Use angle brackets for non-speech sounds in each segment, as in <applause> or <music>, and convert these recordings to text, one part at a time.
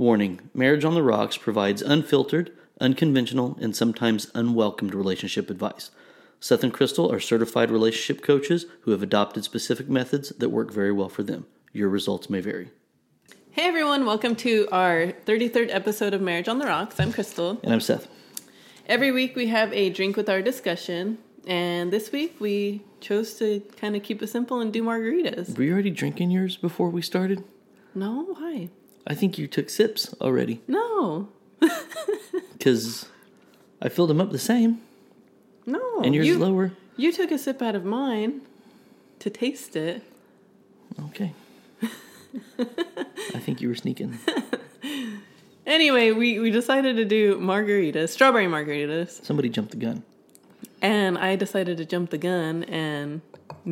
Warning Marriage on the Rocks provides unfiltered, unconventional, and sometimes unwelcomed relationship advice. Seth and Crystal are certified relationship coaches who have adopted specific methods that work very well for them. Your results may vary. Hey everyone, welcome to our 33rd episode of Marriage on the Rocks. I'm Crystal. And I'm Seth. Every week we have a drink with our discussion, and this week we chose to kind of keep it simple and do margaritas. Were you already drinking yours before we started? No, why? I think you took sips already No, <laughs> because I filled them up the same no. and yours you, lower. You took a sip out of mine to taste it. Okay. <laughs> I think you were sneaking. <laughs> Anyway, we, we decided to do margaritas, strawberry margaritas, Somebody jumped the gun. and I decided to jump the gun and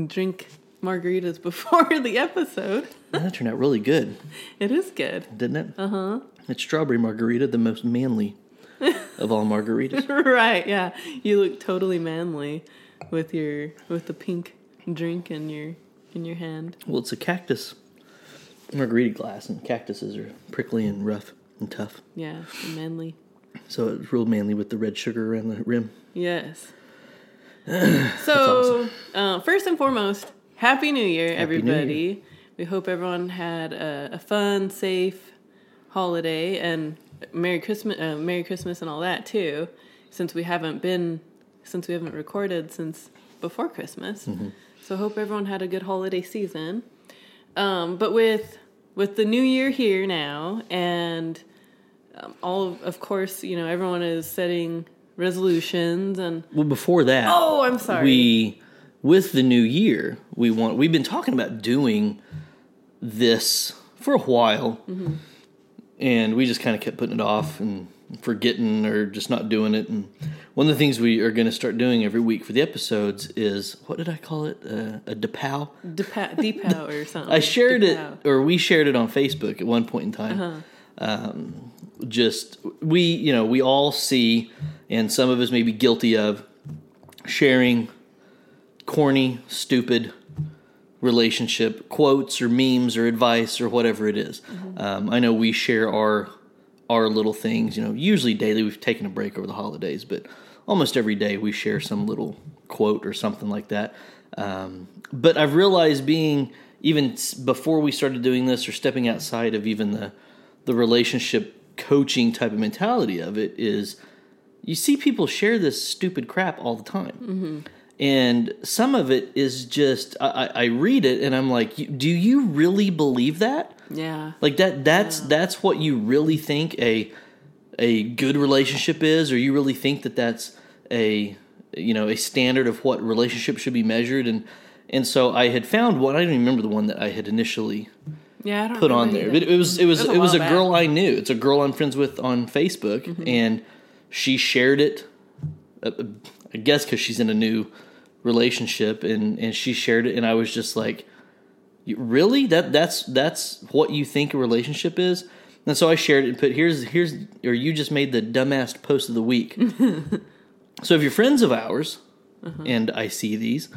drink margaritas before the episode. And that turned out really good, <laughs> It is good. didn't it? Uh huh. It's strawberry margarita, the most manly <laughs> of all margaritas. <laughs> right, yeah. You look totally manly with your with the pink drink in your in your hand. Well, it's a cactus margarita glass, and cactuses are prickly and rough and tough. Yeah, manly. So it's real manly with the red sugar around the rim. Yes. <clears throat> so, uh, first and foremost, Happy New Year, New everybody. We hope everyone had a, a fun, safe holiday and Merry Christmas, uh, Merry Christmas, and all that too. Since we haven't been, since we haven't recorded since before Christmas, Mm-hmm. so hope everyone had a good holiday season. Um, but with with the new year here now, and um, all of, of course, you know, everyone is setting resolutions and Well, before that, Oh, I'm sorry. We, with the new year, we want. We've been talking about doing this for a while, Mm-hmm. and we just kind of kept putting it off and forgetting or just not doing it. And one of the things we are going to start doing every week for the episodes is what did I call it? Uh, a depow. Depa- Depow or <laughs> something. I shared Depow. it, or we shared it on Facebook at one point in time. Um, just we, you know, we all see, and some of us may be guilty of sharing corny, stupid relationship quotes or memes or advice or whatever it is. Um, I know we share our our little things. You know, usually daily. We've taken a break over the holidays, but almost every day we share some little quote or something like that. Um, but I've realized being even before we started doing this or stepping outside of even the the relationship coaching type of mentality of it is you see people share this stupid crap all the time and some of it is just I, I read it and i'm like do you really believe that Yeah. like that that's that's what you really think a a good relationship is or you really think that that's a you know a standard of what relationship should be measured and and so i had found one i don't even remember the one that i had initially Yeah, I don't put on there. But it was it was It was a it was a girl. I knew. It's a girl I'm friends with on Facebook, and she shared it. uh, I guess because she's in a new relationship, and and she shared it, and I was just like, "Really? That that's that's what you think a relationship is?" And so I shared it and put here's here's or you just made the dumbass post of the week. <laughs> so if you're friends of ours, Uh-huh. and I see these.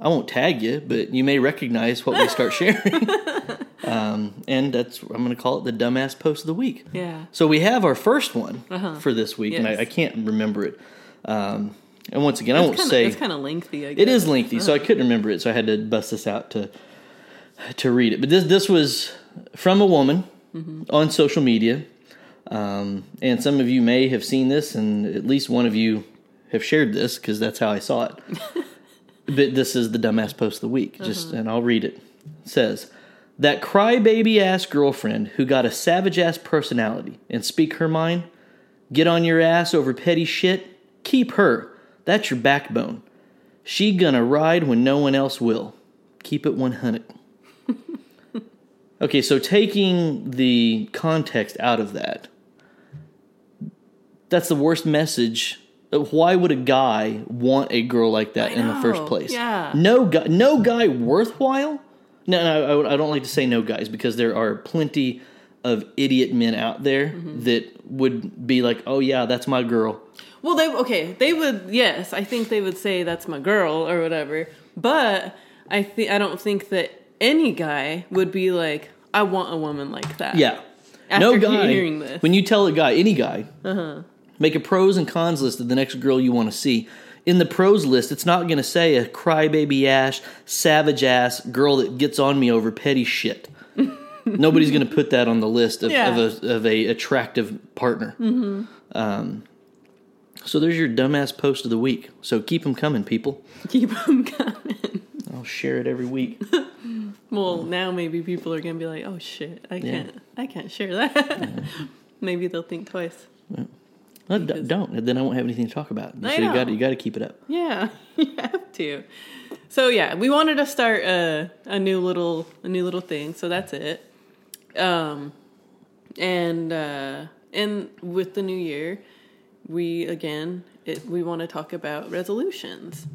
I won't tag you, but you may recognize what we start sharing. <laughs> <laughs> um, and that's I'm going to call it the dumbass post of the week. Yeah. So we have our first one for this week, and Uh-huh. I, I can't remember it. Um, and once again, I won't kinda, say it's kind of lengthy. I guess. it is lengthy, so I couldn't remember it, so I had to bust this out to to read it. But this this was from a woman on social media, um, and some of you may have seen this, and at least one of you have shared this because that's how I saw it. <laughs> but this is the dumbass post of the week, just and I'll read it. It says that crybaby ass girlfriend who got a savage ass personality and speak her mind, get on your ass over petty shit. Keep her. That's your backbone. She gonna ride when no one else will. Keep it 100. <laughs> okay, so taking the context out of that, that's the worst message. Why would a guy want a girl like that I in the first place? yeah. No guy, no guy worthwhile. No, no, I, I don't like to say no guys because there are plenty of idiot men out there Mm-hmm. that would be like, "Oh yeah, that's my girl." Well, they okay. They would yes. I think they would say that's my girl or whatever. But I think I don't think that any guy would be like, I want a woman like that. Yeah, After no guy. hearing this. When you tell a guy, any guy, make a pros and cons list of the next girl you want to see. In the pros list, it's not going to say a crybaby ass, savage ass girl that gets on me over petty shit. <laughs> Nobody's going to put that on the list of, Yeah. of, a, of a attractive partner. Mm-hmm. Um, so there's your dumbass post of the week. So keep them coming, people. Keep them coming. I'll share it every week. <laughs> Well, now maybe people are gonna be like, "Oh shit, I can't, I can't share that." <laughs> maybe they'll think twice. No, d- don't. Then I won't have anything to talk about. So you got you got to keep it up. Yeah, <laughs> you have to. So yeah, we wanted to start a a new little a new little thing. So that's it. Um, and uh, and with the new year, we again it, we want to talk about resolutions,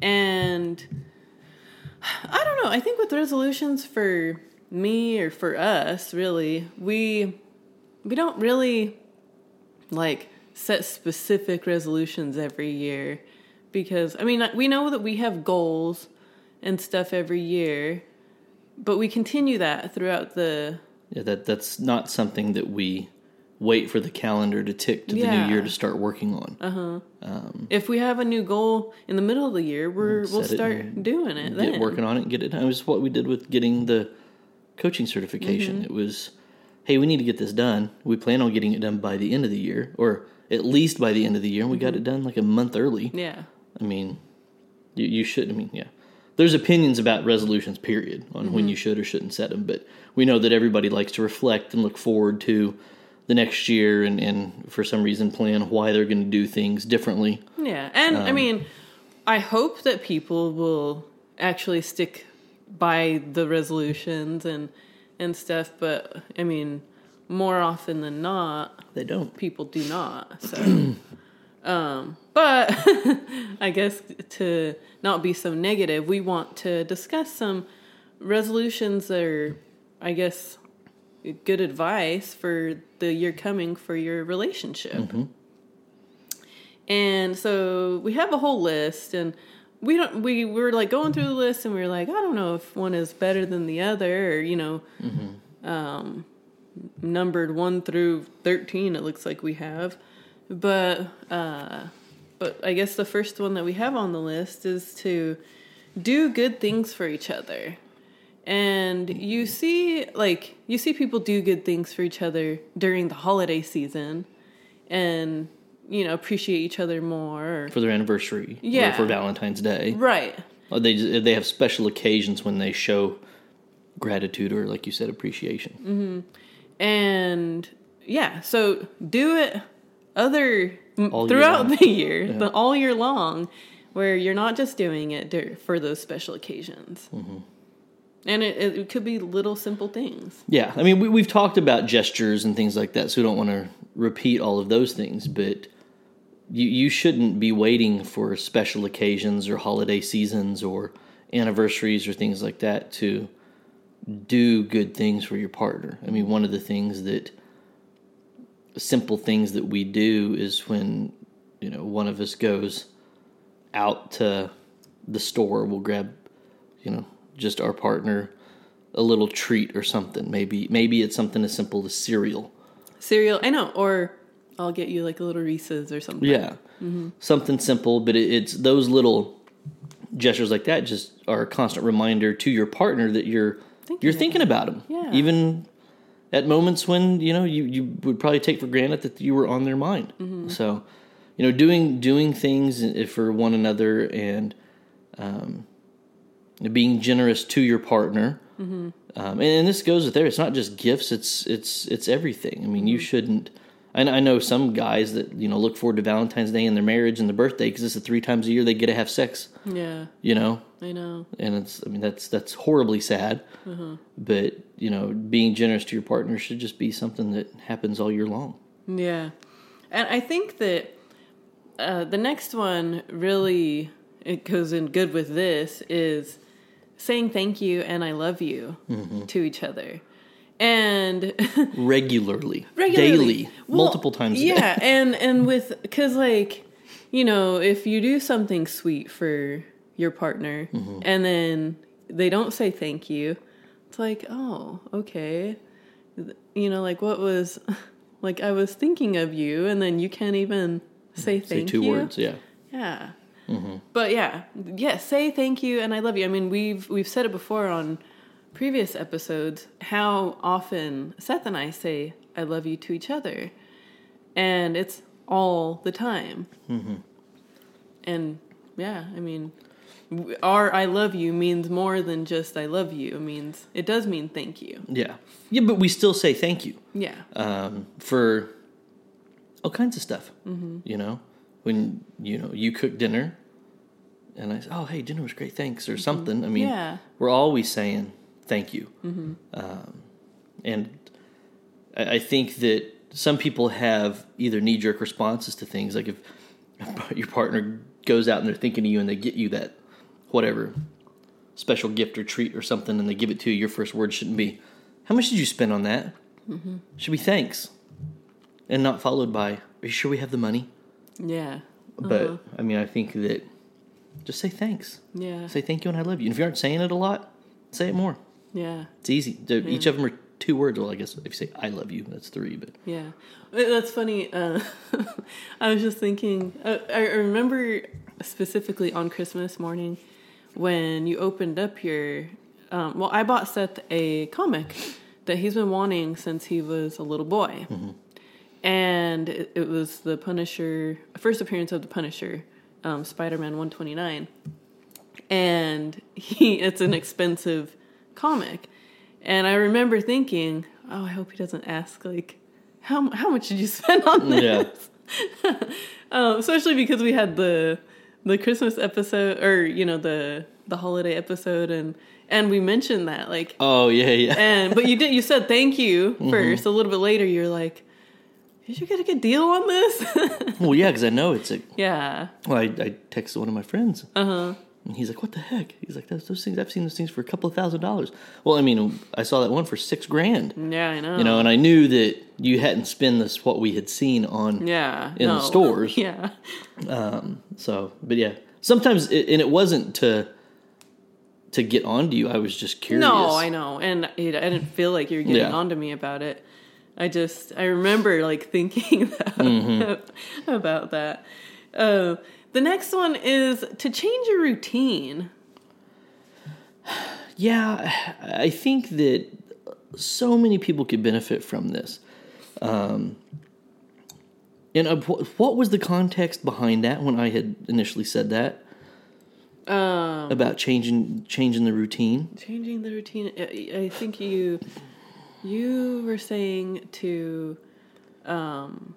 and I don't know. I think with resolutions for me or for us, really, we we don't really like set specific resolutions every year because I mean we know that we have goals and stuff every year, but we continue that throughout the Yeah, that that's not something that we wait for the calendar to tick to the Yeah. new year to start working on. Uh huh. if we have a new goal in the middle of the year, we're we'll it start and doing it Get then. working on it and get it done. It was what we did with getting the coaching certification. Mm-hmm. It was, hey, we need to get this done. We plan on getting it done by the end of the year, or at least by the end of the year. And we got it done like a month early. Mm-hmm. Yeah. I mean, you, you should. I mean, yeah. There's opinions about resolutions, period, on Mm-hmm. when you should or shouldn't set them. But we know that everybody likes to reflect and look forward to the next year and, and for some reason plan why they're going to do things differently. Yeah, and Um, I mean, I hope that people will actually stick by the resolutions and and stuff. But I mean, more often than not, They don't. people do not. So, <clears throat> um, but <laughs> I guess to not be so negative, we want to discuss some resolutions that are, I guess, good advice for the year coming for your relationship. And so we have a whole list and we don't we were like going through the list and we were like, I don't know if one is better than the other or, you know, um numbered 1 through 13 it looks like we have. But uh but I guess the first one that we have on the list is to do good things for each other. And you see like you see people do good things for each other during the holiday season and you know appreciate each other more. For their anniversary, Yeah. or for Valentine's Day, Right. Or they just, they have special occasions when they show gratitude or, like you said, appreciation. And yeah, so do it other All throughout long. the year, the all year long, where you're not just doing it for those special occasions. Mm-hmm. And it, it could be little simple things. Yeah, I mean, we, we've talked about gestures and things like that, so we don't want to repeat all of those things, but you, you shouldn't be waiting for special occasions or holiday seasons or anniversaries or things like that to do good things for your partner. I mean, one of the things that simple things that we do is when, you know, one of us goes out to the store, we'll grab, you know, just our partner a little treat or something. Maybe maybe it's something as simple as cereal. Cereal, I know, or I'll get you like a little Reese's or something. Yeah, something simple, but it, it's those little gestures like that just are a constant reminder to your partner that you're Thinking you're thinking about them. Yeah. even at moments when you know you, you would probably take for granted that you were on their mind. Mm-hmm. So, you know, doing doing things for one another and um, being generous to your partner. Mm-hmm. Um, and, and this goes with there. It's not just gifts. It's it's it's everything. I mean, you Mm-hmm. shouldn't. I, I know some guys that you know look forward to Valentine's Day and their marriage and their birthday because it's the three times a year they get to have sex. Yeah, You know, I know. and it's. I mean, that's that's horribly sad. Mm-hmm. But you know, being generous to your partner should just be something that happens all year long. Yeah. And I think that uh, the next one really it goes in good with this is saying thank you and I love you Mm-hmm. to each other. And <laughs> Regularly, regularly daily, Well, multiple times. a day. Yeah, <laughs> and and with cuz like you know, if you do something sweet for your partner Mm-hmm. and then they don't say thank you, it's like, "Oh, okay." you know, like what was, <laughs> like I was thinking of you, and then you can't even say Say thank two you. words, yeah. Yeah. Mm-hmm. But yeah, yeah, say thank you and I love you. I mean, we've we've said it before on previous episodes how often Seth and I say I love you to each other. And it's all the time. Mm-hmm. And yeah, I mean, our I love you means more than just I love you. It means it does mean thank you. Yeah. Yeah, but we still say thank you Yeah. um, for all kinds of stuff. Mm-hmm. You know, when you know you cook dinner, and I say, "Oh, hey, dinner was great, thanks," or mm-hmm. something. I mean, Yeah. we're always saying thank you. Mm-hmm. Um, and I, I think that some people have either knee jerk responses to things, like if <laughs> your partner goes out and they're thinking of you and they get you that whatever special gift or treat or something and they give it to you, your first word shouldn't be, How much did you spend on that? Mm-hmm. Should be thanks. And not followed by, Are you sure we have the money? Yeah. But I mean, I think that just say thanks. Yeah. Say thank you and I love you. And if you aren't saying it a lot, say it more. Yeah. It's easy. The- Each of them are two words. Well, I guess if you say I love you, that's three. But Yeah, that's funny. Uh, <laughs> I was just thinking. Uh, I remember specifically on Christmas morning when you opened up your. Um, well, I bought Seth a comic that he's been wanting since he was a little boy, and it, it was the Punisher first appearance of the Punisher, um, Spider Man one twenty nine, and he <laughs> it's an expensive comic, and I remember thinking, oh, I hope he doesn't ask like, how how much did you <laughs> spend on this? yeah, <laughs> Um, especially because we had the the Christmas episode, or you know the the holiday episode, and and we mentioned that like, oh yeah, yeah. and but you did you said thank you 1st Mm-hmm. A little bit later, you're like, did you get a good deal on this? <laughs> Well, yeah, because I know it's a. yeah. Well, I, I texted one of my friends, Uh huh. and he's like, "What the heck?" He's like, "Those, those things I've seen those things for a couple of thousand dollars." Well, I mean, I saw that one for six grand. Yeah, I know. You know, and I knew that you hadn't spent this what we had seen on. Yeah. in the no. stores. <laughs> Yeah. Um, So, but yeah, sometimes it, and it wasn't to to get onto you. I was just curious. No, I know, and it, I didn't feel like you were getting Yeah. on to me about it. I just I remember like <laughs> thinking that, Mm-hmm. <laughs> about that. Uh, the next one is to change your routine. <sighs> Yeah, I think that so many people could benefit from this. Um, and uh, what was the context behind that when I had initially said that Um, about changing changing the routine? changing the routine. I, I think you you were saying to um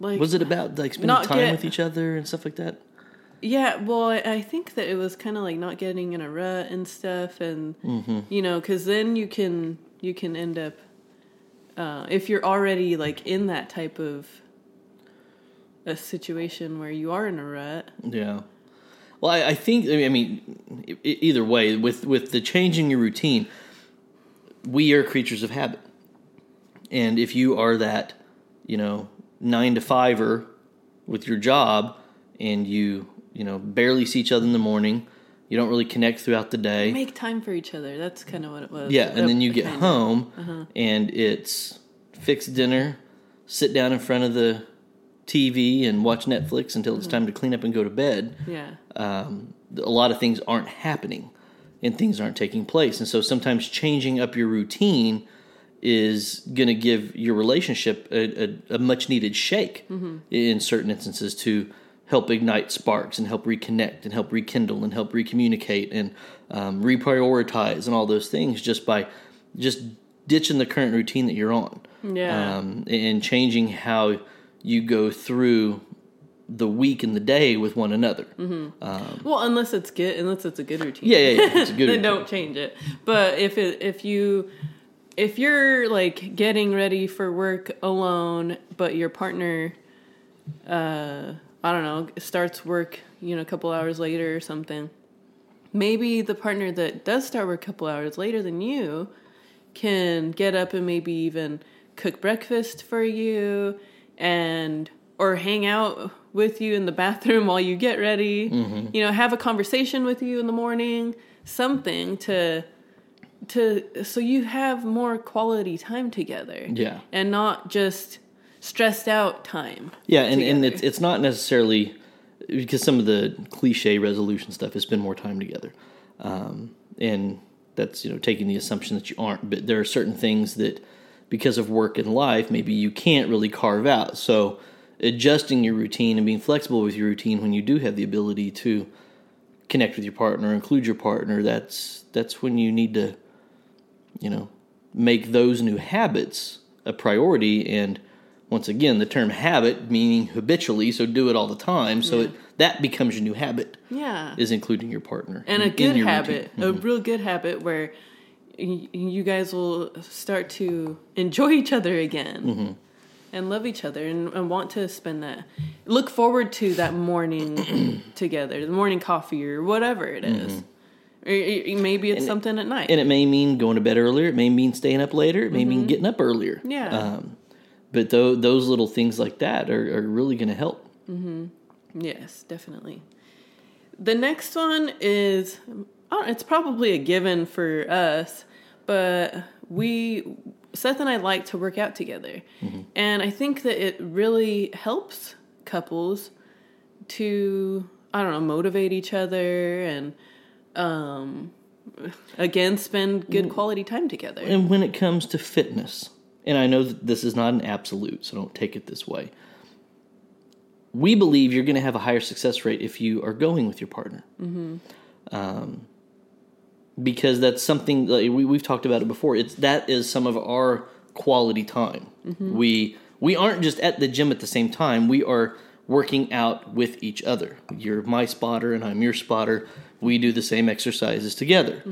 like Was it about like spending time get- with each other and stuff like that? Yeah, well, I, I think that it was kind of like not getting in a rut and stuff, and Mm-hmm. you know, because then you can you can end up uh, if you're already like in that type of a situation where you are in a rut. Yeah. Well, I, I think I mean e- e- either way with with the changing your routine, we are creatures of habit, and if you are that, you know, nine to fiver with your job, and you you know barely see each other in the morning, you don't really connect throughout the day. Make time for each other. That's kind of what it was. Yeah, and then you get home and it's fix dinner, sit down in front of the TV and watch Netflix until it's time to clean up and go to bed. Yeah, Um, a lot of things aren't happening and things aren't taking place. And so sometimes changing up your routine is going to give your relationship a, a, a much needed shake in certain instances to help ignite sparks and help reconnect and help rekindle and help recommunicate and um, reprioritize and all those things just by just ditching the current routine that you're on. Yeah, um, and changing how you go through the week and the day with one another. well, unless it's good, unless it's a good routine. Yeah, yeah, yeah. It's a <laughs> good. then don't change it. But if it if you if you're like getting ready for work alone, but your partner, uh, I don't know, starts work, you know, a couple hours later or something. Maybe the partner that does start work a couple hours later than you can get up and maybe even cook breakfast for you and or hang out with you in the bathroom <laughs> while you get ready. You know, have a conversation with you in the morning, something to to so you have more quality time together. Yeah. And not just stressed out time. Yeah, and, and it's it's not necessarily because some of the cliche resolution stuff is spend more time together, um, and that's you know taking the assumption that you aren't. But there are certain things that because of work and life, maybe you can't really carve out. So adjusting your routine and being flexible with your routine when you do have the ability to connect with your partner, include your partner, that's that's when you need to, you know, make those new habits a priority. And once again, the term habit meaning habitually, so do it all the time. So it, that becomes your new habit Yeah. is including your partner and in- a good habit. Mm-hmm. a real good habit where you guys will start to enjoy each other again Mm-hmm. And love each other and, and want to spend that, look forward to that morning <clears throat> together, the morning coffee or whatever it is. Or, or maybe it's something at night. Mm-hmm. And it may mean going to bed earlier. It may mean staying up later. It may mean getting up earlier. Mm-hmm. Yeah. Um, but tho- those little things like that are, are really going to help. Yes, definitely. The next one is it's probably a given for us, but we Seth and I like to work out together. And I think that it really helps couples to I don't know, motivate each other and um again spend good quality time together. And when it comes to fitness, and I know that this is not an absolute, so don't take it this way. We believe you're going to have a higher success rate if you are going with your partner. Um, because that's something like, we, we've talked about it before. It's that is some of our quality time. We we aren't just at the gym at the same time. We are working out with each other. You're my spotter and I'm your spotter. We do the same exercises together.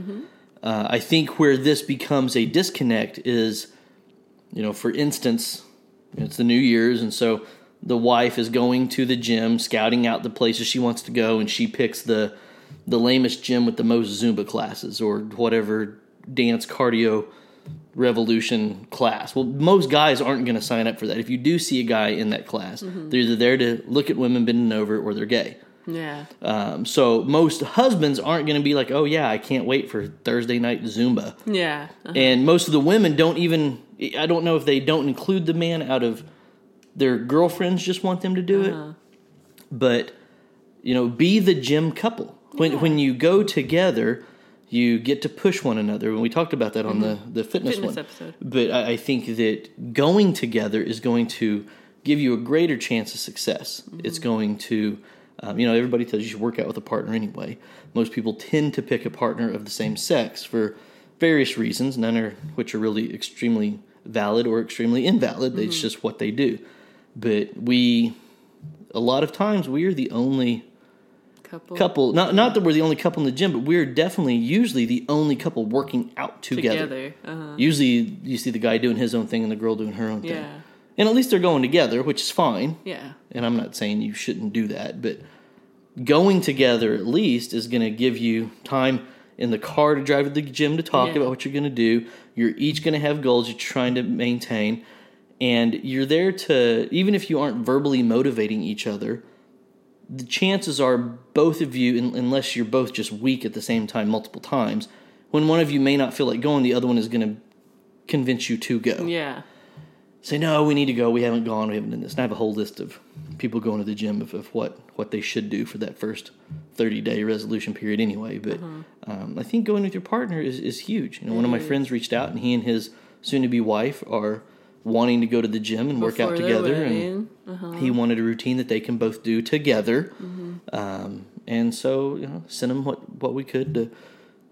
Uh, I think where this becomes a disconnect is, you know, for instance, it's the New Year's, and so the wife is going to the gym, scouting out the places she wants to go, and she picks the the lamest gym with the most Zumba classes or whatever dance cardio revolution class. Well, most guys aren't going to sign up for that. If you do see a guy in that class, they're either there to look at women bending over or they're gay. yeah. Um, so most husbands aren't going to be like, "Oh yeah, I can't wait for Thursday night Zumba." Yeah. Uh, And most of the women don't even. I don't know if they don't include the man out of their girlfriends just want them to do it, but you know, be the gym couple. When when you go together, you get to push one another. And we talked about that on the mm-hmm. the fitness, Fitness one. episode. But I, I think that going together is going to give you a greater chance of success. Mm-hmm. It's going to, um, you know, everybody tells you you should work out with a partner anyway. Most people tend to pick a partner of the same sex for various reasons, none of which are really extremely valid or extremely invalid. It's mm-hmm. just what they do. But we, a lot of times, we are the only couple. couple. Not not that we're the only couple in the gym, but we're definitely usually the only couple working out together. together. Uh-huh. Usually, you see the guy doing his own thing and the girl doing her own thing. Yeah. And at least they're going together, which is fine. Yeah. And I'm not saying you shouldn't do that, but going together at least is going to give you time in the car to drive to the gym to talk Yeah. about what you're going to do. You're each going to have goals you're trying to maintain. And you're there to, even if you aren't verbally motivating each other, the chances are both of you, unless you're both just weak at the same time multiple times, when one of you may not feel like going, the other one is going to convince you to go. Yeah. say no we need to go. We haven't gone. We haven't done this. And i have a whole list of people going to the gym of, of what what they should do for that first 30 day resolution period anyway but um, i think going with your partner is, is huge. You know one of my friends reached out and he and his soon to be wife are wanting to go to the gym and work out together and wedding. he wanted a routine that they can both do together. Um, and so you know send him what what we could to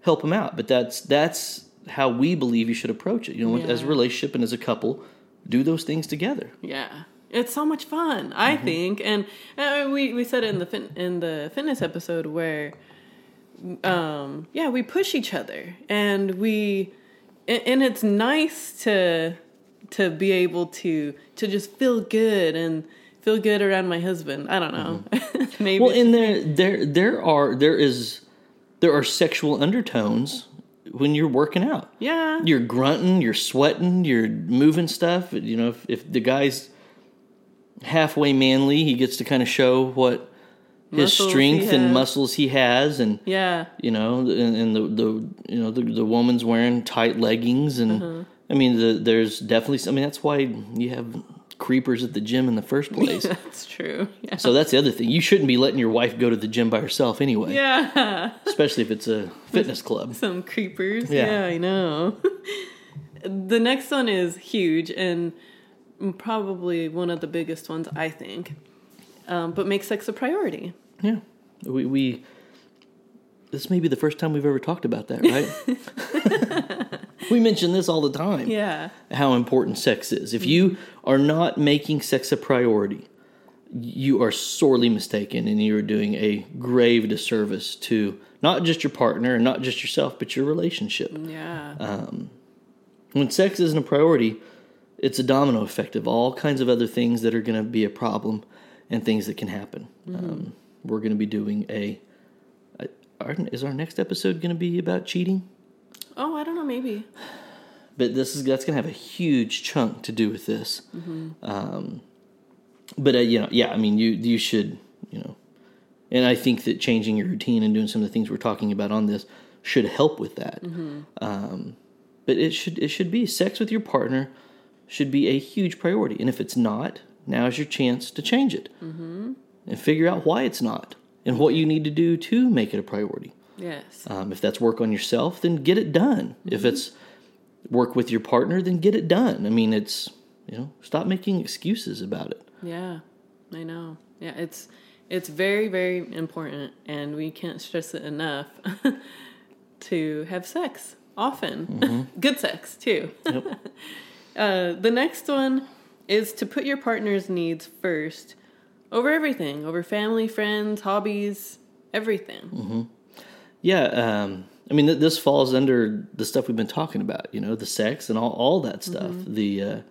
help him out. But that's that's how we believe you should approach it. You know as a relationship and as a couple do those things together. Yeah, it's so much fun. I Mm-hmm. think, and uh, we we said in the fin- in the fitness episode where, um, yeah, we push each other, and we, and, and it's nice to to be able to to just feel good and feel good around my husband. I don't know, <laughs> maybe. Mm-hmm. Well, and there there there are there is there are sexual undertones when you're working out. yeah, You're grunting, you're sweating, you're moving stuff. You know, if, if the guy's halfway manly, he gets to kind of show what his muscles strength and muscles he has, and Yeah. you know, and, and the the you know the the woman's wearing tight leggings, and Uh-huh. I mean, the, there's definitely. I mean, that's why you have creepers at the gym in the first <laughs> place. That's true. Yeah. so that's the other thing. You shouldn't be letting your wife go to the gym by herself anyway, Yeah. especially if it's a fitness <laughs> club. Some creepers. Yeah. Yeah, I know. <laughs> the next one is huge and probably one of the biggest ones, I think. Um, but make sex a priority. Yeah, we we. This may be the first time we've ever talked about that, right? We mention this all the time. Yeah. how important sex is. If you are not making sex a priority, you are sorely mistaken and you are doing a grave disservice to not just your partner and not just yourself, but your relationship. Yeah. When sex isn't a priority, it's a domino effect of all kinds of other things that are going to be a problem and things that can happen. Um, we're going to be doing a. a is our next episode going to be about cheating? Oh, I don't know. Maybe. but this is that's going to have a huge chunk to do with this. Um, but uh, you know, yeah, I mean, you you should you know, and I think that changing your routine and doing some of the things we're talking about on this should help with that. Um, but it should it should be sex with your partner should be a huge priority, and if it's not, now's your chance to change it and figure out why it's not and what you need to do to make it a priority. Yes. Um, if that's work on yourself, then get it done. If it's work with your partner, then get it done. I mean, it's you know, stop making excuses about it. Yeah, I know. Yeah, it's it's very very important, and we can't stress it enough <laughs> to have sex often, <laughs> good sex too. Yep. <laughs> Uh, the next one is to put your partner's needs first over everything, over family, friends, hobbies, everything. Yeah, um, I mean, th- this falls under the stuff we've been talking about. You know, the sex and all all that stuff. The uh,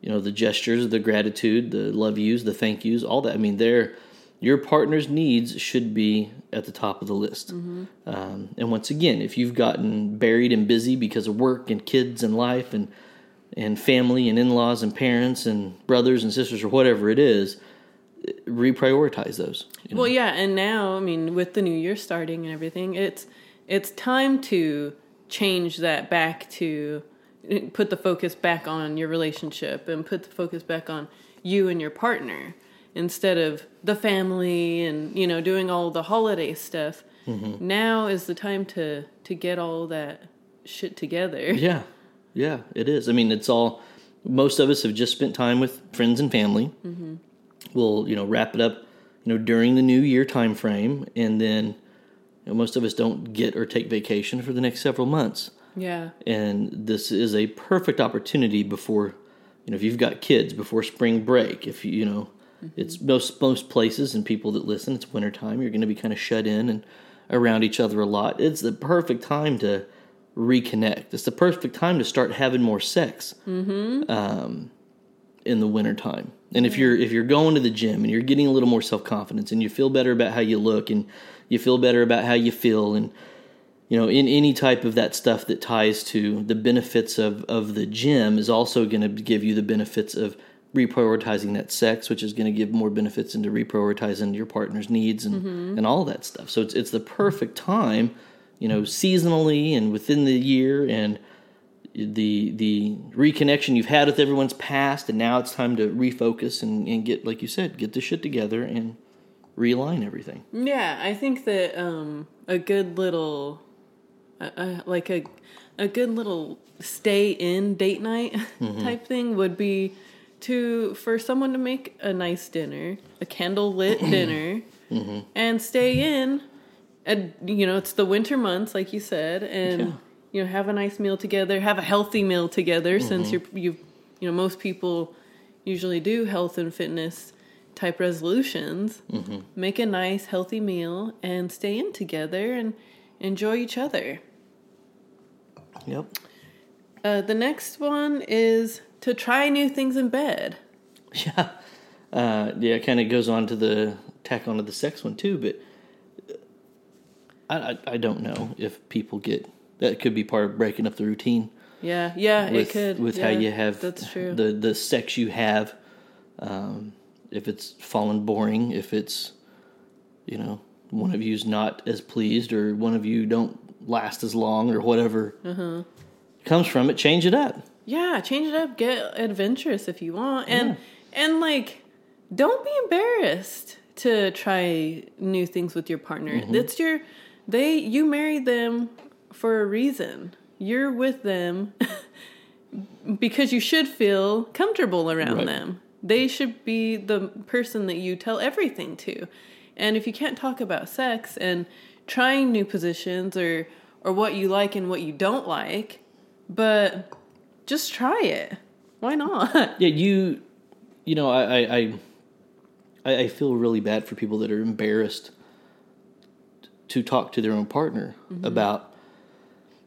you know, the gestures, the gratitude, the love yous, the thank yous, all that. I mean, they're your partner's needs should be at the top of the list. Um, and once again, if you've gotten buried and busy because of work and kids and life and and family and in-laws and parents and brothers and sisters or whatever it is, reprioritize those. you know? Well, yeah, and now I mean, with the new year starting and everything, it's it's time to change that back to put the focus back on your relationship and put the focus back on you and your partner instead of the family and you know doing all the holiday stuff. Mm-hmm. Now is the time to to get all that shit together. <laughs> Yeah, yeah, it is. I mean, it's all. Most of us have just spent time with friends and family. Mm-hmm. We'll, you know, wrap it up, you know, during the New Year time frame, and then you know, most of us don't get or take vacation for the next several months. Yeah. And this is a perfect opportunity before, you know, if you've got kids before spring break. If you, you know, it's most most places and people that listen, it's wintertime. You're going to be kind of shut in and around each other a lot. It's the perfect time to reconnect. It's the perfect time to start having more sex um, in the wintertime. And if you're if you're going to the gym and you're getting a little more self confidence and you feel better about how you look and you feel better about how you feel and you know in any type of that stuff that ties to the benefits of of the gym is also going to give you the benefits of reprioritizing that sex which is going to give more benefits into reprioritizing your partner's needs and mm-hmm. and all that stuff. So it's it's the perfect time you know seasonally and within the year and the the reconnection you've had with everyone's past and now it's time to refocus and, and get like you said get the shit together and realign everything Yeah, I think that um, a good little, uh, uh, like a, a good little stay in date night <laughs> type thing would be to for someone to make a nice dinner, a candle lit <clears throat> dinner, and stay in. And you know, it's the winter months, like you said, and Yeah. You know, have a nice meal together, have a healthy meal together, since you're you, you know, most people usually do health and fitness type resolutions. Make a nice healthy meal and stay in together and enjoy each other. yep Uh, the next one is to try new things in bed. <laughs> Yeah, uh, yeah. It kind of goes on to the tack onto the sex one too, but I, I I don't know if people get that could be part of breaking up the routine Yeah, yeah, with it could. with yeah, how you have That's true. the the sex you have. Um, if it's fallen boring, if it's you know, one of you's not as pleased or one of you don't last as long or whatever comes from it, change it up. Yeah, change it up. Get adventurous if you want, and and like, don't be embarrassed to try new things with your partner. That's your they. You married them for a reason. You're with them <laughs> because you should feel comfortable around Right. them. They should be the person that you tell everything to. And if you can't talk about sex and trying new positions or or what you like and what you don't like, but just try it. Why not? <laughs> Yeah, you, you know, I, I, I, I I feel really bad for people that are embarrassed to talk to their own partner mm-hmm. about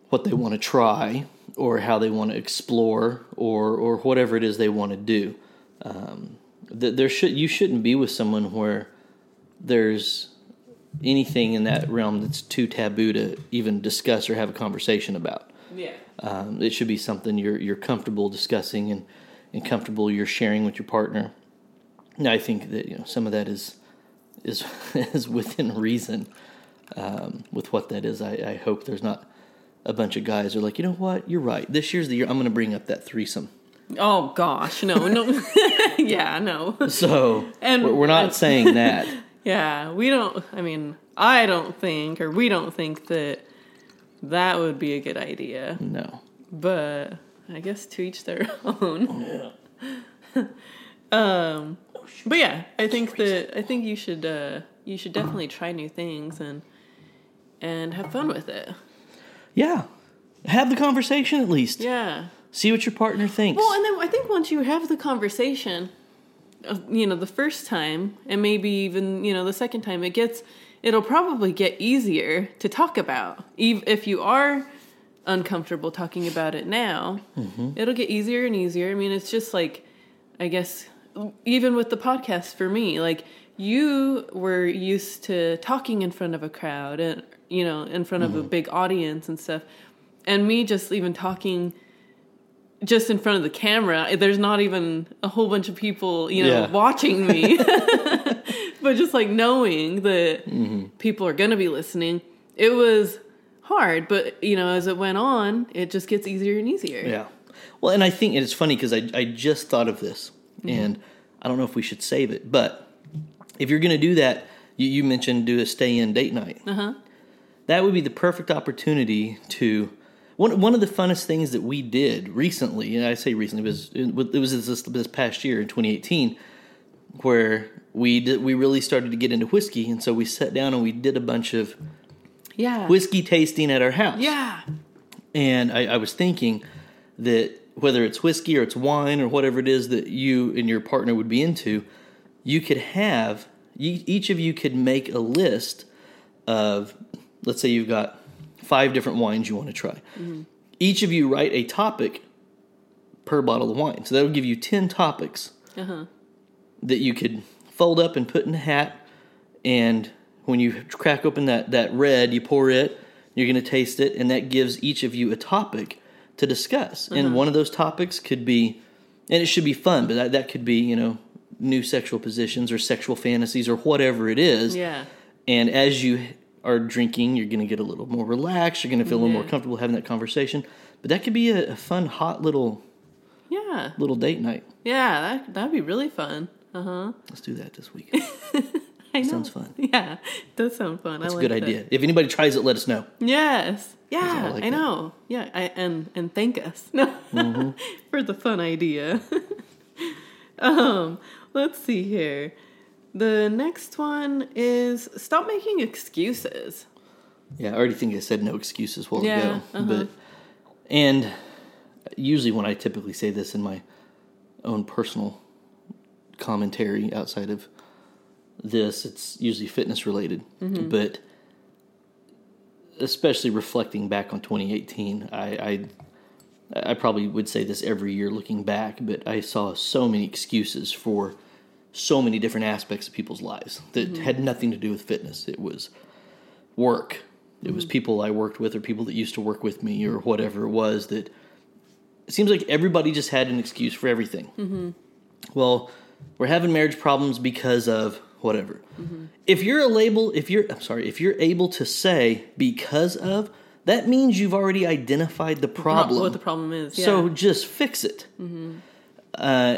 what they want to try or how they want to explore or or whatever it is they want to do. Um, th- there should you shouldn't be with someone where there's anything in that realm that's too taboo to even discuss or have a conversation about. Yeah. Um, it should be something you're you're comfortable discussing and, and comfortable you're sharing with your partner. Now, I think that you know some of that is is <laughs> is within reason um, with what that is. I, I hope there's not a bunch of guys are like, you know what, you're right. This year's the year I'm going to bring up that threesome. Oh gosh, no, no. <laughs> <laughs> yeah, no. So And- we're, we're not saying <laughs> that. Yeah, we don't. I mean, I don't think, or we don't think that that would be a good idea. No. But I guess to each their own. Yeah. um, but yeah, I think that I think you should uh, you should definitely try new things and and have fun with it. Yeah. Have the conversation at least. Yeah. See what your partner thinks. Well, and then I think once you have the conversation, uh, you know, the first time, and maybe even you know the second time, it gets it'll probably get easier to talk about. If you are uncomfortable talking about it now, it'll get easier and easier. I mean, it's just like, I guess, even with the podcast for me, like you were used to talking in front of a crowd and you know in front of a big audience and stuff, and me just even talking just in front of the camera. There's not even a whole bunch of people, you know, Yeah. watching me. <laughs> <laughs> but just like knowing that Mm-hmm. people are going to be listening, it was hard. But, you know, as it went on, it just gets easier and easier. Yeah. Well, and I think it's funny because I, I just thought of this, and I don't know if we should save it, but if you're going to do that, you, you mentioned do a stay in date night. Uh-huh. That would be the perfect opportunity to. One, one of the funnest things that we did recently, and I say recently, it was, it was this, this past year in 2018, where we did, we really started to get into whiskey, and so we sat down and we did a bunch of Yeah. whiskey tasting at our house. yeah. And I, I was thinking that whether it's whiskey or it's wine or whatever it is that you and your partner would be into, you could have, you, each of you could make a list of, let's say you've got five different wines you want to try. Each of you write a topic per bottle of wine. So that'll give you 10 topics Uh-huh. that you could fold up and put in a hat. And when you crack open that, that red, you pour it, you're going to taste it, and that gives each of you a topic to discuss. And one of those topics could be, and it should be fun, but that, that could be, you know, new sexual positions or sexual fantasies or whatever it is. Yeah. And as you are drinking, you're going to get a little more relaxed. You're going to feel a little more comfortable having that conversation. But that could be a, a fun, hot little Yeah. little date night. Yeah. That, that'd be really fun. Uh huh. Let's do that this week. <laughs> I know. Sounds fun. <laughs> Yeah. It does sound fun. That's I a like good that. idea. If anybody tries it, let us know. Yes. Yeah, I I, like that. know. Yeah, I, and and thank us no, <laughs> Mm-hmm. for the fun idea. um, let's see here. The next one is stop making excuses. Yeah, I already think I said no excuses while Yeah, ago. uh-huh. But and usually when I typically say this in my own personal commentary outside of this, it's usually fitness related. Mm-hmm. But especially reflecting back on 2018, I, I I probably would say this every year looking back, but I saw so many excuses for so many different aspects of people's lives that mm-hmm. had nothing to do with fitness. It was work. It was mm-hmm. people I worked with or people that used to work with me or whatever it was that it seems like everybody just had an excuse for everything. Mm-hmm. Well, we're having marriage problems because of whatever. If you're a label, if you're I'm sorry, if you're able to say because of, that means you've already identified the problem. What the problem is. Yeah. So just fix it. Uh,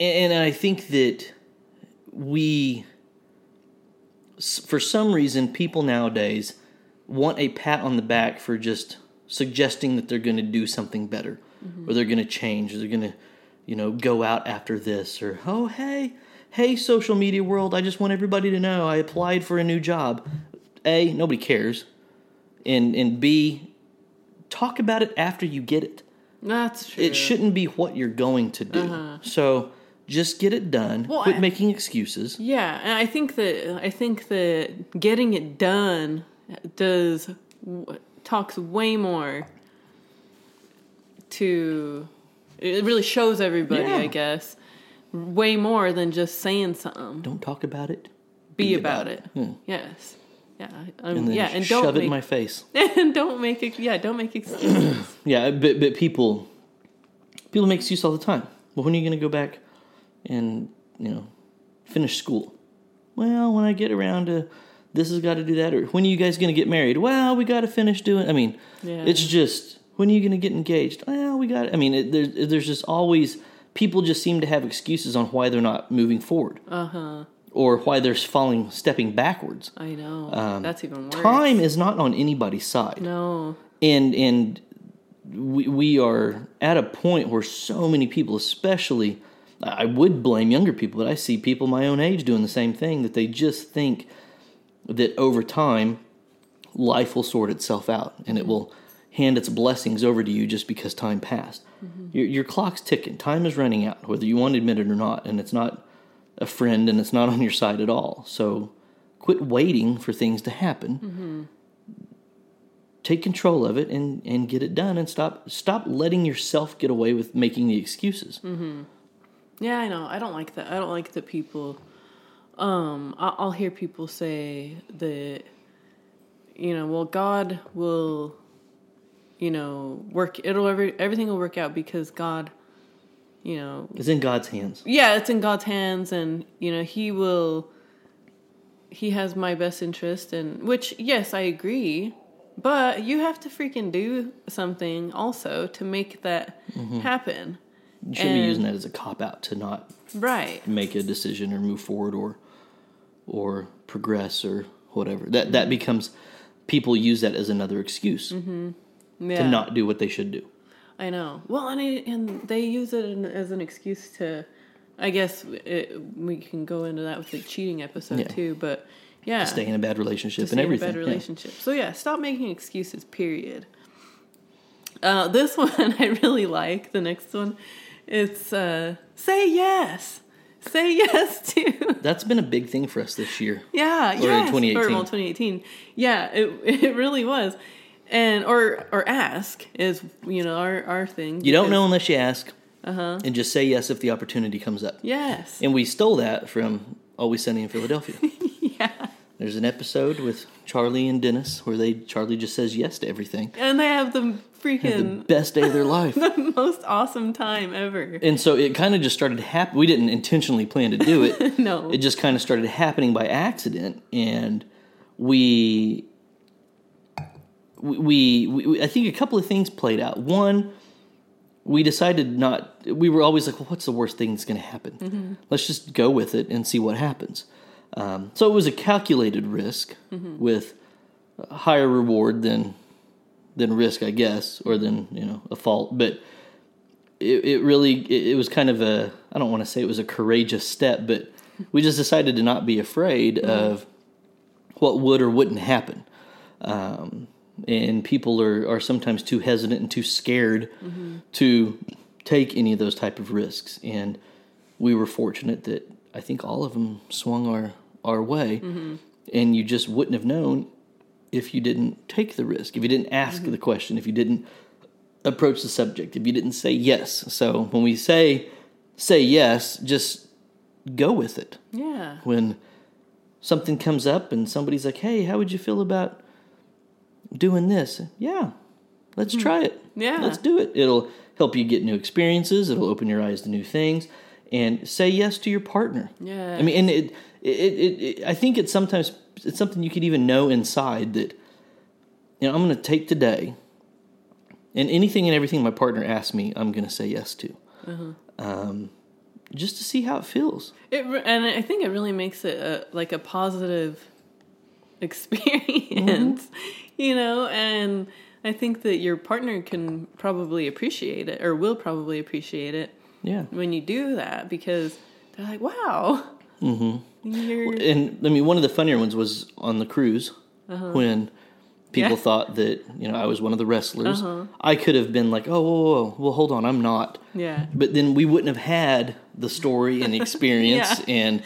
and I think that we, for some reason, people nowadays want a pat on the back for just suggesting that they're going to do something better, mm-hmm. or they're going to change, or they're going to, you know, go out after this, or oh hey, hey social media world, I just want everybody to know I applied for a new job. A, nobody cares, and and B, talk about it after you get it That's true. it shouldn't be what you're going to do. Uh-huh. So just get it done. Well, Quit I- making excuses. Yeah, and I think that I think that getting it done does talks way more to it really shows everybody, Yeah. I guess, way more than just saying something. Don't talk about it. Be, about, it. Yes. Yeah. Um, And yeah, and shove don't it make in my face. <laughs> and don't make it. Yeah, don't make excuses. <clears throat> Yeah, but but people people make excuses all the time. Well, when are you going to go back and you know finish school? Well, when I get around to this has got to do that. Or when are you guys going to get married? Well, we got to finish doing. I mean, Yeah. it's just when are you going to get engaged? Well, we got. I mean, it, there's there's just always people just seem to have excuses on why they're not moving forward. Uh huh. or why they're falling, stepping backwards. I know. Um, That's even worse. Time is not on anybody's side, No. and and we we are at a point where so many people, especially, I would blame younger people, but I see people my own age doing the same thing. That they just think that over time, life will sort itself out, and it will hand its blessings over to you just because time passed. Mm-hmm. Your, your clock's ticking. Time is running out, whether you want to admit it or not, and it's not a friend and it's not on your side at all. So quit waiting for things to happen. Mm-hmm. Take control of it and, and get it done and stop stop letting yourself get away with making the excuses. Mm-hmm. Yeah, I know. I don't like that. I don't like that people. Um, I- I'll hear people say that, you know, well, God will, you know, work. It'll every everything will work out because God, you know, It's in God's hands. yeah, it's in God's hands, and you know, He will. He has my best interest, and which yes, I agree. But you have to freaking do something also to make that happen. You shouldn't be using that as a cop out to not Right. make a decision or move forward or or progress or whatever. That that becomes people use that as another excuse Yeah. to not do what they should do. I know. Well, and I, and they use it as an excuse to, I guess it, we can go into that with the cheating episode Yeah. too. But yeah, Stay in a bad relationship to and everything. in a bad yeah. relationship. So yeah, stop making excuses. Period. Uh, this <laughs> one I really like. The next one, it's uh, say yes. Say yes <laughs> to. That's been a big thing for us this year. Yeah, Or in 2018. Or well, 2018. Yeah, it <laughs> it really was. And or or ask is you know our our thing. You don't know unless you ask, Uh-huh. and just say yes if the opportunity comes up. Yes. And we stole that from Always Sunny in Philadelphia. <laughs> Yeah. There's an episode with Charlie and Dennis where they Charlie just says yes to everything. And they have The freaking best day of their <laughs> life. the most awesome time ever. And so it kind of just started happening. We didn't intentionally plan to do it. <laughs> No. It just kind of started happening by accident, and we, we, we, we, I think a couple of things played out. One, we decided not. We were always like, "Well, what's the worst thing that's going to happen? Let's just go with it and see what happens." Um, so it was a calculated risk with a higher reward than than risk, I guess, or than you know a fault, but it, it really it, it was kind of a I don't want to say it was a courageous step, but we just decided to not be afraid mm-hmm. of what would or wouldn't happen. Um, and people are, are sometimes too hesitant and too scared mm-hmm. to take any of those type of risks. And we were fortunate that I think all of them swung our our way, mm-hmm. and you just wouldn't have known if you didn't take the risk, if you didn't ask mm-hmm. the question, if you didn't approach the subject, if you didn't say yes. So when we say say yes, just go with it. Yeah. When something comes up and somebody's like, "Hey, how would you feel about doing this?" Yeah. Let's hmm. try it. Yeah. Let's do it. It'll help you get new experiences, it'll open your eyes to new things. and say yes to your partner. Yeah. I mean, and it, it, it, it I think it's sometimes it's something you could even know inside that you know I'm going to take today, and anything and everything my partner asks me, I'm going to say yes to, um, just to see how it feels. It and I think it really makes it a, like a positive <laughs> experience, you know. And I think that your partner can probably appreciate it, or will probably appreciate it Yeah. when you do that because they're like, "Wow, mm-hmm. You're and I mean, one of the funnier ones was on the cruise Uh-huh. when people Yeah. thought that you know I was one of the wrestlers. I could have been like, oh, whoa, whoa, whoa, well, hold on, I'm not. yeah, But then we wouldn't have had the story and the <laughs> experience Yeah. and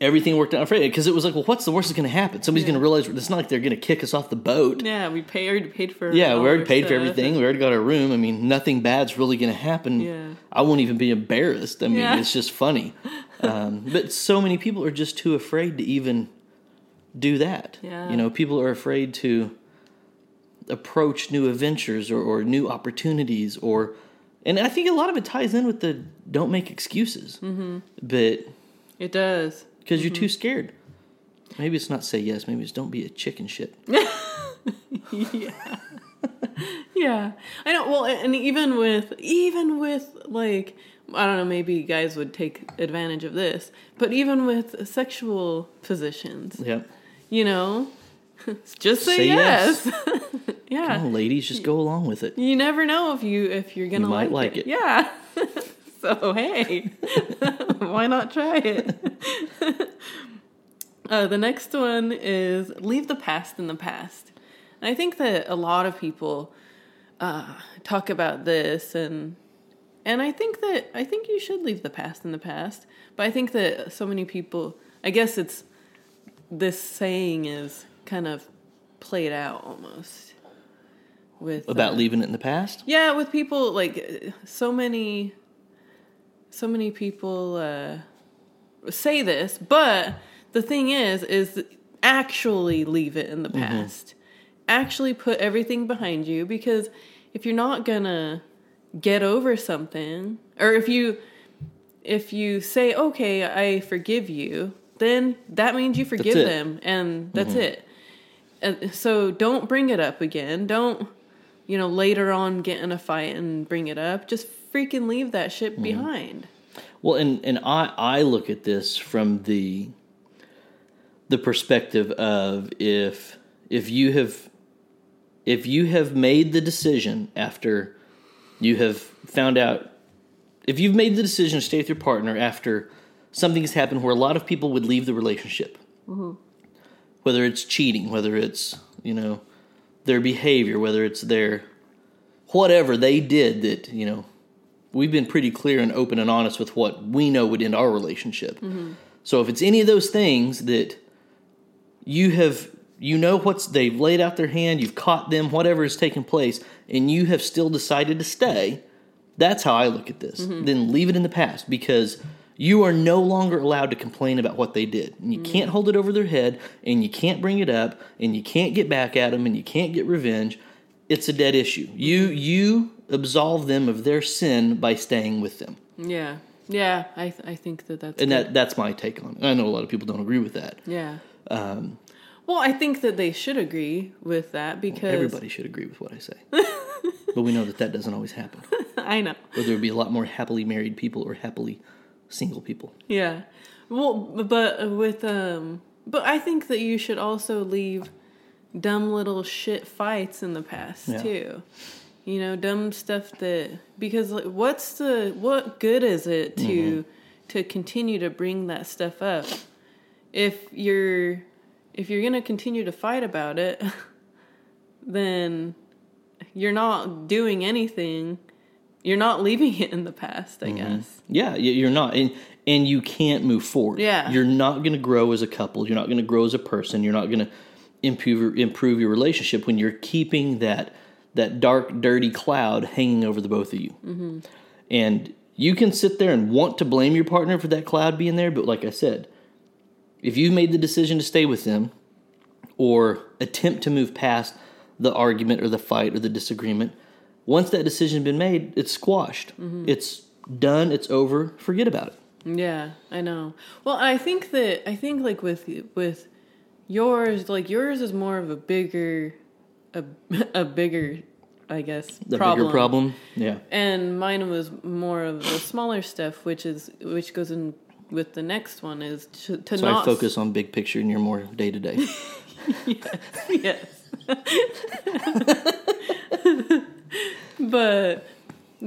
everything worked out afraid because it was like, well, what's the worst that's going to happen? Somebody's Yeah. going to realize it's not like they're going to kick us off the boat. yeah." We pay, already paid for Yeah, we already paid for everything. We already got our room. I mean, nothing bad's really going to happen. Yeah. I won't even be embarrassed. I mean, Yeah. it's just funny. <laughs> Um, but so many people are just too afraid to even do that. Yeah. You know, people are afraid to approach new adventures or, or new opportunities or and I think a lot of it ties in with the don't make excuses. Mm-hmm. But It does. Because you're too mm-hmm. scared. Maybe it's not say yes. Maybe it's don't be a chicken shit. <laughs> Yeah, yeah. I know. Well, and even with even with like I don't know, maybe guys would take advantage of this, but even with sexual positions, Yeah. you know, <laughs> just say, Say yes. yes. <laughs> yeah, Oh, ladies, just go along with it. you never know if you if you're gonna You might like, like it. Yeah. <laughs> so hey, <laughs> why not try it? <laughs> uh, the next one is leave the past in the past. And I think that a lot of people uh, talk about this, and and I think that I think you should leave the past in the past. But I think that so many people, I guess it's this saying is kind of played out almost with About uh, leaving it in the past? yeah, with people like so many, so many people uh, say this, but the thing is, is actually leave it in the past. Actually, put everything behind you because if you're not gonna get over something, or if you if you say okay, I forgive you, then that means you forgive them, and that's it. And so don't bring it up again. Don't you know, later on get in a fight and bring it up. Just freaking leave that shit mm-hmm. behind. Well, and and I I look at this from the the perspective of if if you have if you have made the decision after you have found out if you've made the decision to stay with your partner after something has happened where a lot of people would leave the relationship. Mm-hmm. Whether it's cheating whether it's you know their behavior whether it's their whatever they did that you know we've been pretty clear and open and honest with what we know would end our relationship. So if it's any of those things that you have, you know what's they've laid out their hand, you've caught them, whatever has taken place, and you have still decided to stay, that's how I look at this. Mm-hmm. Then leave it in the past because you are no longer allowed to complain about what they did. And you mm-hmm. can't hold it over their head, and you can't bring it up, and you can't get back at them, and you can't get revenge. It's a dead issue. You you absolve them of their sin by staying with them. Yeah. Yeah. I, th- I think that that's. And good. that that's my take on it. I know a lot of people don't agree with that. Yeah. Um, Well, I think that they should agree with that because. everybody should agree with what I say. <laughs> but we know that that doesn't always happen. <laughs> I know. Or there would be a lot more happily married people or happily single people. Yeah. Well, but with um, but I think that you should also leave dumb little shit fights in the past Yeah. too. You know, dumb stuff that because like, what's the what good is it to Mm-hmm. to continue to bring that stuff up if you're if you're gonna continue to fight about it, <laughs> then you're not doing anything. You're not leaving it in the past, I guess. Yeah, you're not, and and you can't move forward. Yeah. you're not going to grow as a couple. You're not going to grow as a person. You're not going to improve improve your relationship when you're keeping that that dark, dirty cloud hanging over the both of you. Mm-hmm. And you can sit there and want to blame your partner for that cloud being there, but like I said, if you made the decision to stay with them or attempt to move past the argument or the fight or the disagreement, once that decision has been made, it's squashed. It's done, it's over, forget about it. Yeah, I know. Well, I think that I think like with with yours, like yours is more of a bigger, a <laughs> a bigger, I guess, The problem. bigger problem, yeah. And mine was more of the smaller stuff, which is which goes in with the next one is to, to So not I focus on big picture, and you're more day to day. yes. <laughs> but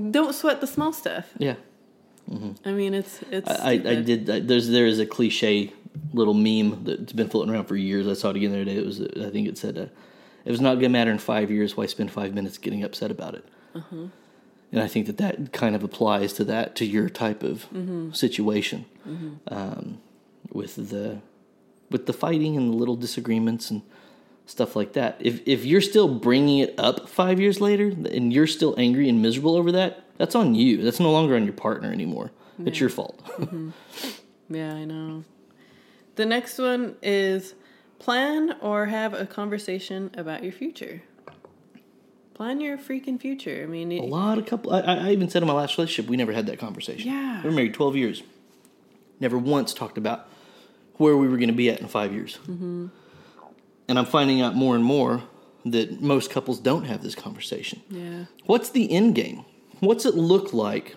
don't sweat the small stuff. Yeah, I mean, it's it's. I, I, I did. I, there's there is a cliche little meme that's been floating around for years. I saw it again the other day. It was I think it said, uh, "It was not going to matter in five years. Why spend five minutes getting upset about it?" Uh-huh. And I think that that kind of applies to that to your type of Mm-hmm. situation um, with the with the fighting and the little disagreements and stuff like that. If if you're still bringing it up five years later and you're still angry and miserable over that, that's on you. That's no longer on your partner anymore. It's your fault. <laughs> Yeah, I know. The next one is plan or have a conversation about your future. Plan your freaking future. I mean, A lot of couple. I, I even said in my last relationship, we never had that conversation. Yeah. we were married twelve years. Never once talked about where we were going to be at in five years. Mm-hmm. And I'm finding out more and more that most couples don't have this conversation. yeah, What's the end game? What's it look like?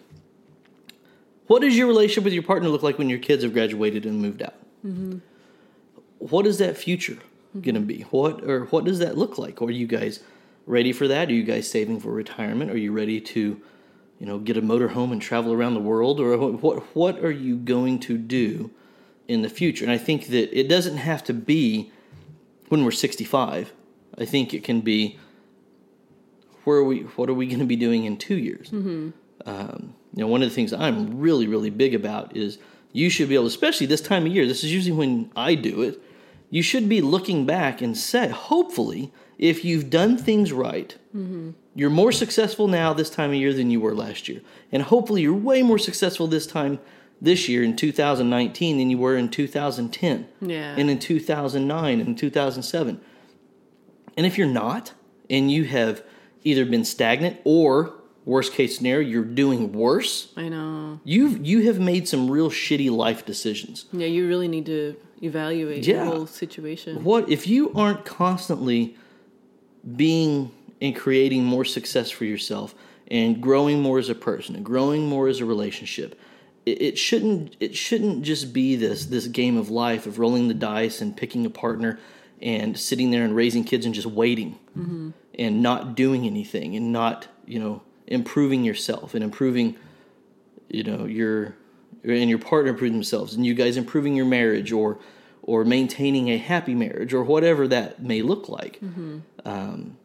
What does your relationship with your partner look like when your kids have graduated and moved out? What is that future going to be? What or what does that look like? Are you guys ready for that? Are you guys saving for retirement? Are you ready to, you know, get a motorhome and travel around the world? Or what what, what are you going to do in the future? And I think that it doesn't have to be when we're 65. I think it can be where are we what are we going to be doing in two years um, you know one of the things i'm really really big about is you should be able especially this time of year this is usually when i do it you should be looking back and say hopefully if you've done things right mm-hmm. you're more successful now this time of year than you were last year and hopefully you're way more successful this time this year in 2019 than you were in 2010 Yeah. and in 2009 and 2007 and if you're not, and you have either been stagnant or worst case scenario, you're doing worse, I know. you've you have made some real shitty life decisions. Yeah, you really need to evaluate Yeah. your whole situation. What if you aren't constantly being and creating more success for yourself and growing more as a person and growing more as a relationship? It, it shouldn't it shouldn't just be this this game of life of rolling the dice and picking a partner and sitting there and raising kids and just waiting mm-hmm. and not doing anything and not you know improving yourself and improving you know your and your partner improving themselves and you guys improving your marriage or or maintaining a happy marriage or whatever that may look like. Mm-hmm. Um,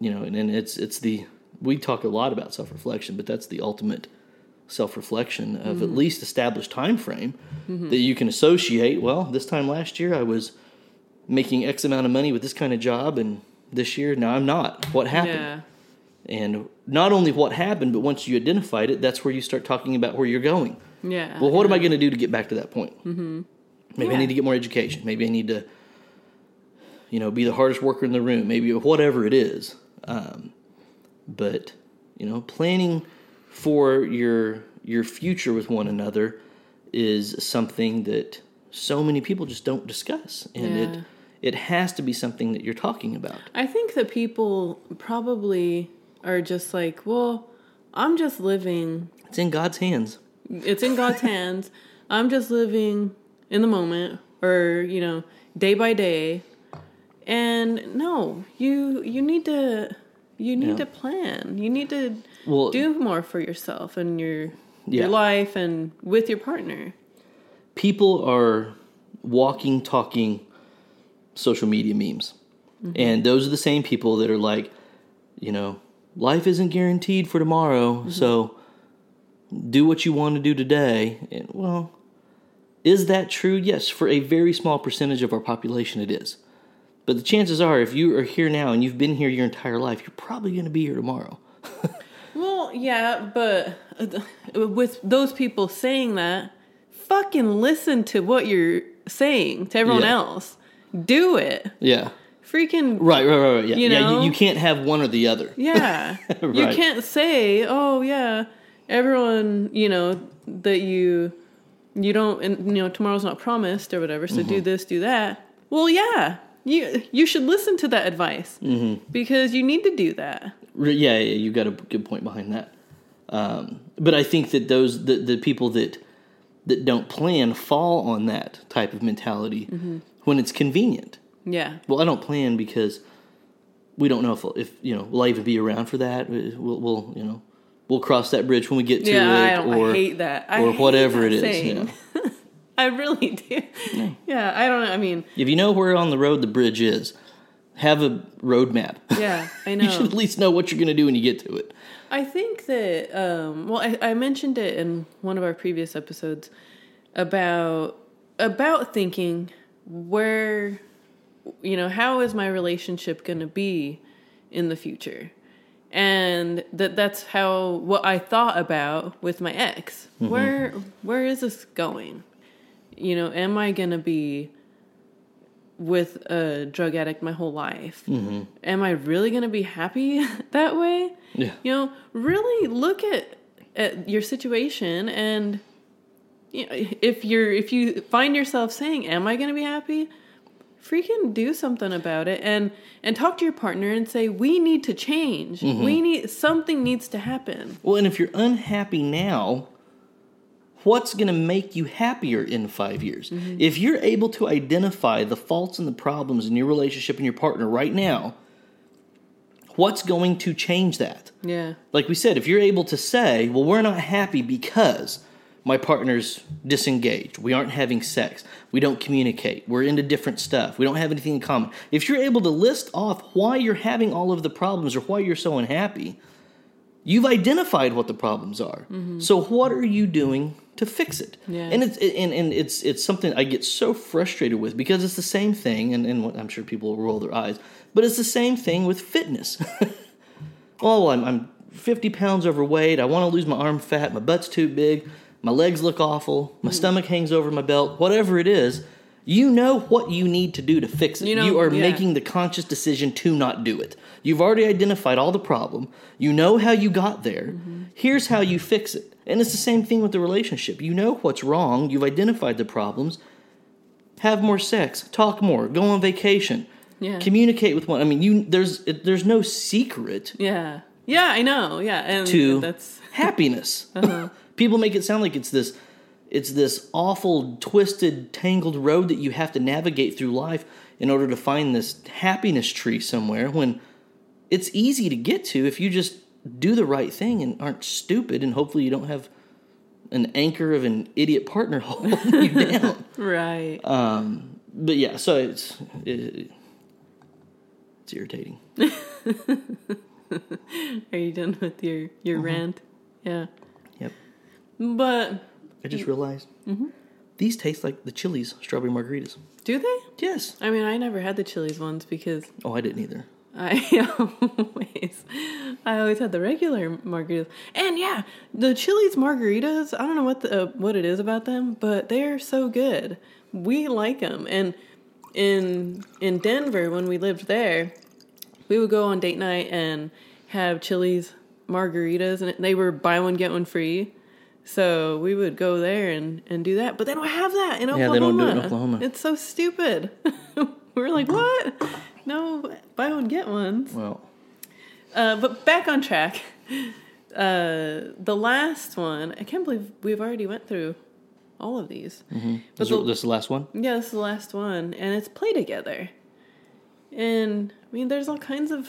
you know and, and it's it's the we talk a lot about self-reflection but that's the ultimate self-reflection of at mm. least established time frame mm-hmm. that you can associate well this time last year i was making x amount of money with this kind of job and this year now i'm not. What happened? Yeah. and not only what happened, but once you identified it, that's where you start talking about where you're going. Yeah. Well, what am I going to do to get back to that point? Mm-hmm. Maybe I need to get more education. Maybe I need to, you know, be the hardest worker in the room. Maybe whatever it is. Um, but you know, planning for your your future with one another is something that so many people just don't discuss, and Yeah. it it has to be something that you're talking about. I think that people probably are just like, well, I'm just living. It's in God's hands. It's in God's <laughs> hands. I'm just living in the moment, or you know, day by day. And no, you you need to you need Yeah. to plan. You need to Well, do more for yourself and your Yeah. your life and with your partner. people are walking, talking social media memes. Mm-hmm. And those are the same people that are like, you know, life isn't guaranteed for tomorrow, so do what you want to do today. And well, is that true? Yes, for a very small percentage of our population, it is. But the chances are, if you are here now and you've been here your entire life, you're probably going to be here tomorrow. <laughs> Well, yeah, but uh, with those people saying that, fucking listen to what you're saying to everyone Yeah. else. Do it. Yeah. Freaking Right, right, right, right. Yeah, You yeah. You, you can't have one or the other. yeah. <laughs> You can't say, "Oh, yeah, everyone, you know, that you you don't and you know tomorrow's not promised or whatever so do mm-hmm. this do that well yeah you you should listen to that advice mm-hmm. because you need to do that Yeah, yeah, you got a good point behind that. Um, but I think that those the, the people that that don't plan fall on that type of mentality mm-hmm. when it's convenient. Yeah Well, I don't plan because we don't know if if you know will I even be around for that. We'll, we'll you know we'll cross that bridge when we get to yeah it, or I hate that I or hate whatever that it is. yeah. <laughs> i really do yeah i don't know i mean If you know where on the road the bridge is, have a road map. yeah i <laughs> know. you should at least know what you're going to do when you get to it. i think that um well I, I mentioned it in one of our previous episodes about about thinking where you know how is my relationship going to be in the future? And that that's how what i thought about with my ex. Mm-hmm. Where where is this going? You know am i going to be with a drug addict my whole life? Mm-hmm. Am i really going to be happy <laughs> that way? Yeah. you know really look at at your situation and you know, if you're if you find yourself saying am i going to be happy freaking do something about it and and talk to your partner and say we need to change. Mm-hmm. We need something needs to happen. Well, and if you're unhappy now, what's going to make you happier in five years? Mm-hmm. If you're able to identify the faults and the problems in your relationship and your partner right now, what's going to change that? yeah. Like we said, if you're able to say, well, we're not happy because my partner's disengaged, we aren't having sex, we don't communicate, we're into different stuff, we don't have anything in common. If you're able to list off why you're having all of the problems or why you're so unhappy, you've identified what the problems are. Mm-hmm. So what are you doing to fix it? Yeah. And it's and, and it's it's something I get so frustrated with because it's the same thing, and, and I'm sure people will roll their eyes, but it's the same thing with fitness. <laughs> oh, I'm, I'm 50 pounds overweight. I want to lose my arm fat. My butt's too big. My legs look awful. My stomach hangs over my belt. Whatever it is, you know what you need to do to fix it. You know, You, are yeah. making the conscious decision to not do it. You've already identified all the problem. You know how you got there. Here's how you fix it. And it's the same thing with the relationship. You know what's wrong. You've identified the problems. Have more sex. Talk more. Go on vacation. Yeah. Communicate with one. I mean, you there's there's no secret yeah yeah i know yeah and to that's happiness. <laughs> Uh-huh. People make it sound like it's this it's this awful twisted tangled road that you have to navigate through life in order to find this happiness tree somewhere when it's easy to get to if you just do the right thing and aren't stupid and hopefully you don't have an anchor of an idiot partner <laughs> holding you down. <laughs> right um, But yeah, so it's it, it's irritating. <laughs> are you done with your your uh-huh. rant yeah. But I just realized these taste like the Chili's strawberry margaritas. do they Yes. i mean i never had the chili's ones because Oh, I didn't either. I <laughs> always, I always had the regular margaritas, and yeah, the Chili's margaritas. I don't know what the uh, what it is about them, but they're so good. We like them, and in in Denver when we lived there, we would go on date night and have Chili's margaritas, and they were buy one get one free. So we would go there and, and do that, but they don't have that in Oklahoma. Yeah, they don't do it in Oklahoma. It's so stupid. <laughs> we're like, what? No, buy one get ones. Well, Uh, but back on track. Uh, the last one, I can't believe we've already went through all of these. But this, the, this is the last one. yeah, this is the last one, and it's play together. And I mean, there's all kinds of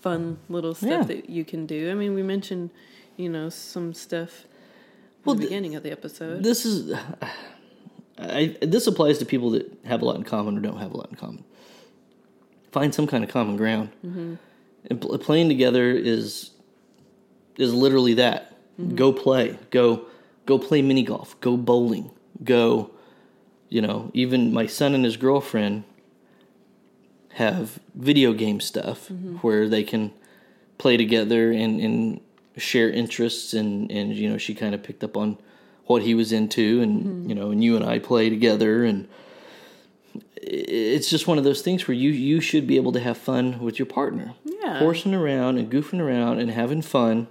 fun little stuff Yeah. that you can do. I mean, we mentioned, you know, some stuff Well, the beginning of the episode. This is. <sighs> I, this applies to people that have a lot in common or don't have a lot in common. Find some kind of common ground. Mm-hmm. And pl- playing together is is literally that. Mm-hmm. Go play. Go go play mini golf. Go bowling. Go. You know, even my son and his girlfriend have video game stuff mm-hmm. where they can play together and, and share interests and, and you know she kind of picked up on what he was into and you know and you and I play together and it's just one of those things where you you should be able to have fun with your partner Yeah. horsing around and goofing around and having fun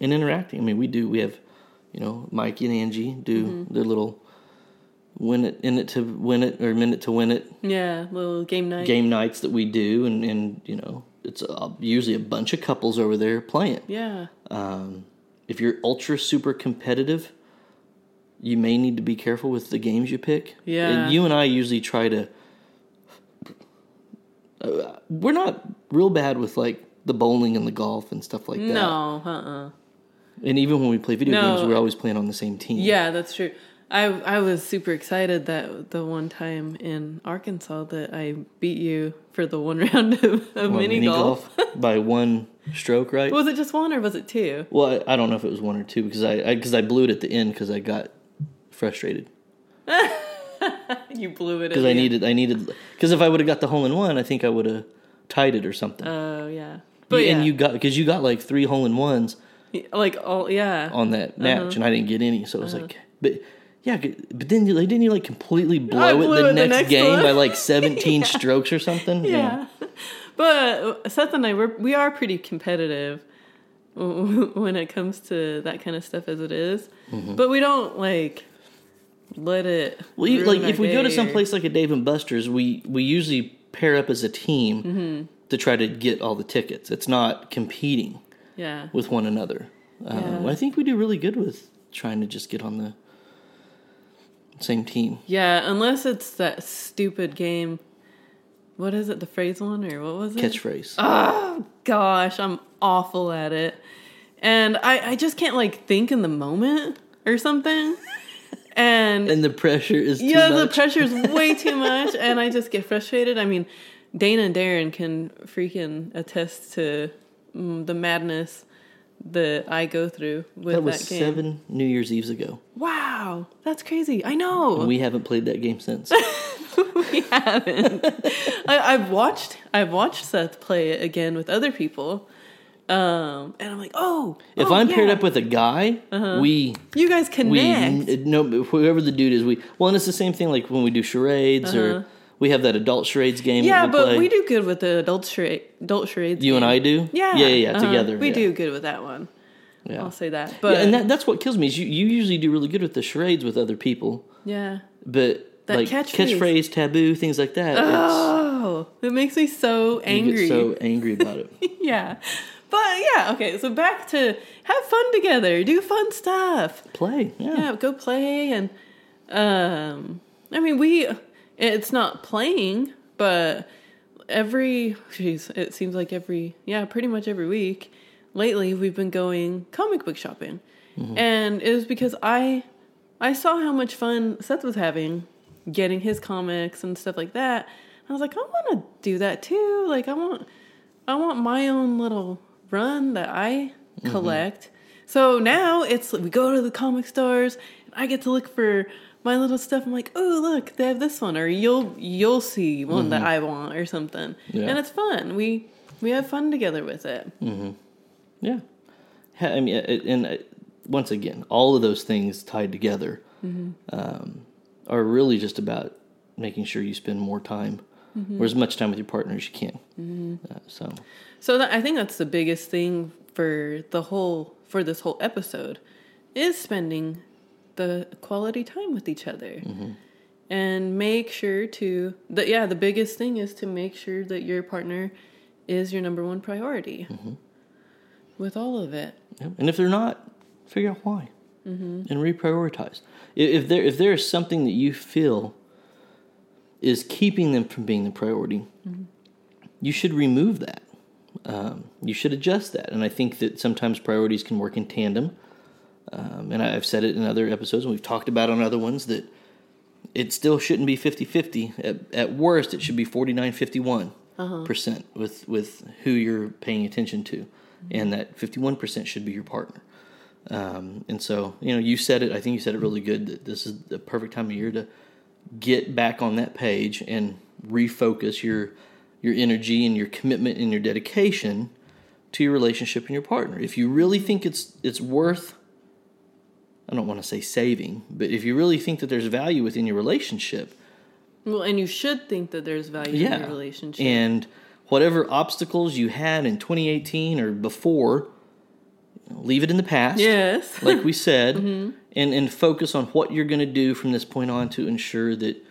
and interacting. I mean, we do. We have, you know, Mikey and Angie do Mm-hmm. their little win it in it to win it or minute to win it Yeah, little game night. game nights that we do, and and you know, it's uh usually a bunch of couples over there playing. Yeah. Um, if you're ultra super competitive, you may need to be careful with the games you pick. Yeah. And you and I usually try to. Uh, we're not real bad with like the bowling and the golf and stuff like that. No, uh uh And even when we play video No. games, we're always playing on the same team. Yeah, that's true. I I was super excited that the one time in Arkansas that I beat you for the one <laughs> round of, of Well, mini, golf. <laughs> by one stroke, right? Was it just one or was it two? well, I, I don't know if it was one or two because I because I, blew it at the end because I got frustrated <laughs> You blew it because I needed I needed because if I would have got the hole in one, I think I would have tied it or something. Oh yeah, You- but yeah, and you got because you got like three hole in ones like all yeah. on that match, Uh-huh. and I didn't get any. So it was like, but yeah, but then like, didn't you like completely blow it the it the next, next game one. by like seventeen <laughs> strokes or something? yeah. <laughs> But Seth and I, we're, we are pretty competitive <laughs> when it comes to that kind of stuff as it is. But we don't like let it. Mm-hmm. Well, you, like if we go to some or- place like a Dave and Buster's, we we usually pair up as a team Mm-hmm. to try to get all the tickets. It's not competing Yeah. with one another. Um, I think we do really good with trying to just get on the same team. Yeah, unless it's that stupid game. What is it? The phrase one or what was it? Catchphrase. Oh gosh, I'm awful at it, and I I just can't like think in the moment or something. <laughs> And and the pressure is too yeah, the pressure is way <laughs> too much, and I just get frustrated. I mean, Dana and Darren can freaking attest to mm, the madness that I go through with that that, was game. seven New Year's Eves ago. Wow, that's crazy. I know. We haven't played that game since. <laughs> we haven't. I, I've watched. I've watched Seth play it again with other people, um, and I'm like, oh, if oh, I'm paired up with a guy, we you guys we connect. no whoever the dude is we well and it's the same thing like when we do charades or we have that adult charades game yeah, we but play. we do good with the adult charade, adult charades. you and. I do Yeah, yeah yeah, yeah uh-huh. together We yeah. do good with that one. yeah. I'll say that. But yeah, and that, that's what kills me is you, you usually do really good with the charades with other people yeah. but That like catchphrase. catchphrase taboo things like that Oh, it makes me so angry. get so angry about it <laughs> yeah. But yeah, okay. So back to have fun together, do fun stuff. play yeah, yeah go play and um i mean we it's not playing but every jeez it seems like every yeah pretty much every week lately we've been going comic book shopping. Mm-hmm. And it was because i i saw how much fun seth was having getting his comics and stuff like that. I was like i want to do that too. Like i want i want my own little run that i mm-hmm. collect. So now it's we go to the comic stores and i get to look for my little stuff i'm like oh look they have this one or you'll you'll see one that i want or something. Yeah. and it's fun. We we have fun together with it. Yeah. I mean it, and uh, once again all of those things tied together Mm-hmm. um, are really just about making sure you spend more time Mm-hmm. or as much time with your partner as you can. Uh, so. So that, I think that's the biggest thing for the whole for this whole episode is spending the quality time with each other. Mm-hmm. And make sure to that yeah, the biggest thing is to make sure that your partner is your number one priority. Mm-hmm. With all of it. Yeah. And if they're not, figure out why mm-hmm. and reprioritize. If there if there is something that you feel is keeping them from being the priority, you should remove that. Um, you should adjust that. And I think that sometimes priorities can work in tandem. Um, and I've said it in other episodes, and we've talked about on other ones that it still shouldn't be 50 50. At, at worst, it should be 49 51 percent with, with who you're paying attention to. And that 51% should be your partner. Um, and so, you know, you said it, I think you said it really good that this is the perfect time of year to get back on that page and refocus your your energy and your commitment and your dedication to your relationship and your partner. If you really think it's it's worth I don't want to say saving, but if you really think that there's value within your relationship, Well, and you should think that there's value in your relationship. And whatever obstacles you had in 2018 or before, leave it in the past. Yes. <laughs> like we said, mm-hmm. and and focus on what you're going to do from this point on to ensure that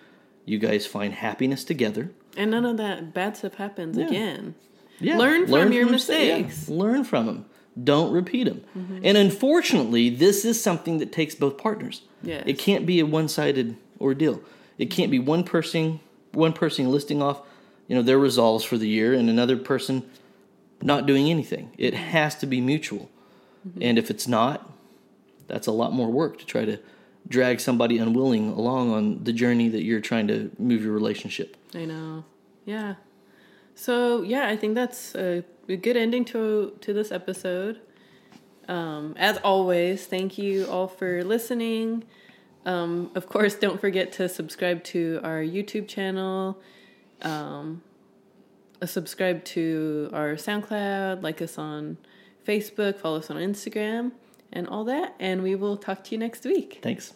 you guys find happiness together. And none of that bad stuff happens again. Yeah, Learn from your mis- yeah, mistakes. learn from them. Don't repeat them. Mm-hmm. And unfortunately, this is something that takes both partners. Yes. It can't be a one-sided ordeal. It can't be one person one person listing off, you know, their resolves for the year and another person not doing anything. It has to be mutual. Mm-hmm. And if it's not, that's a lot more work to try to drag somebody unwilling along on the journey that you're trying to move your relationship. I know. Yeah. So yeah, I think that's a, a good ending to to this episode. Um, as always, thank you all for listening. Um, of course, don't forget to subscribe to our YouTube channel. Um, subscribe to our SoundCloud. Like us on Facebook. Follow us on Instagram, and all that. And we will talk to you next week. Thanks.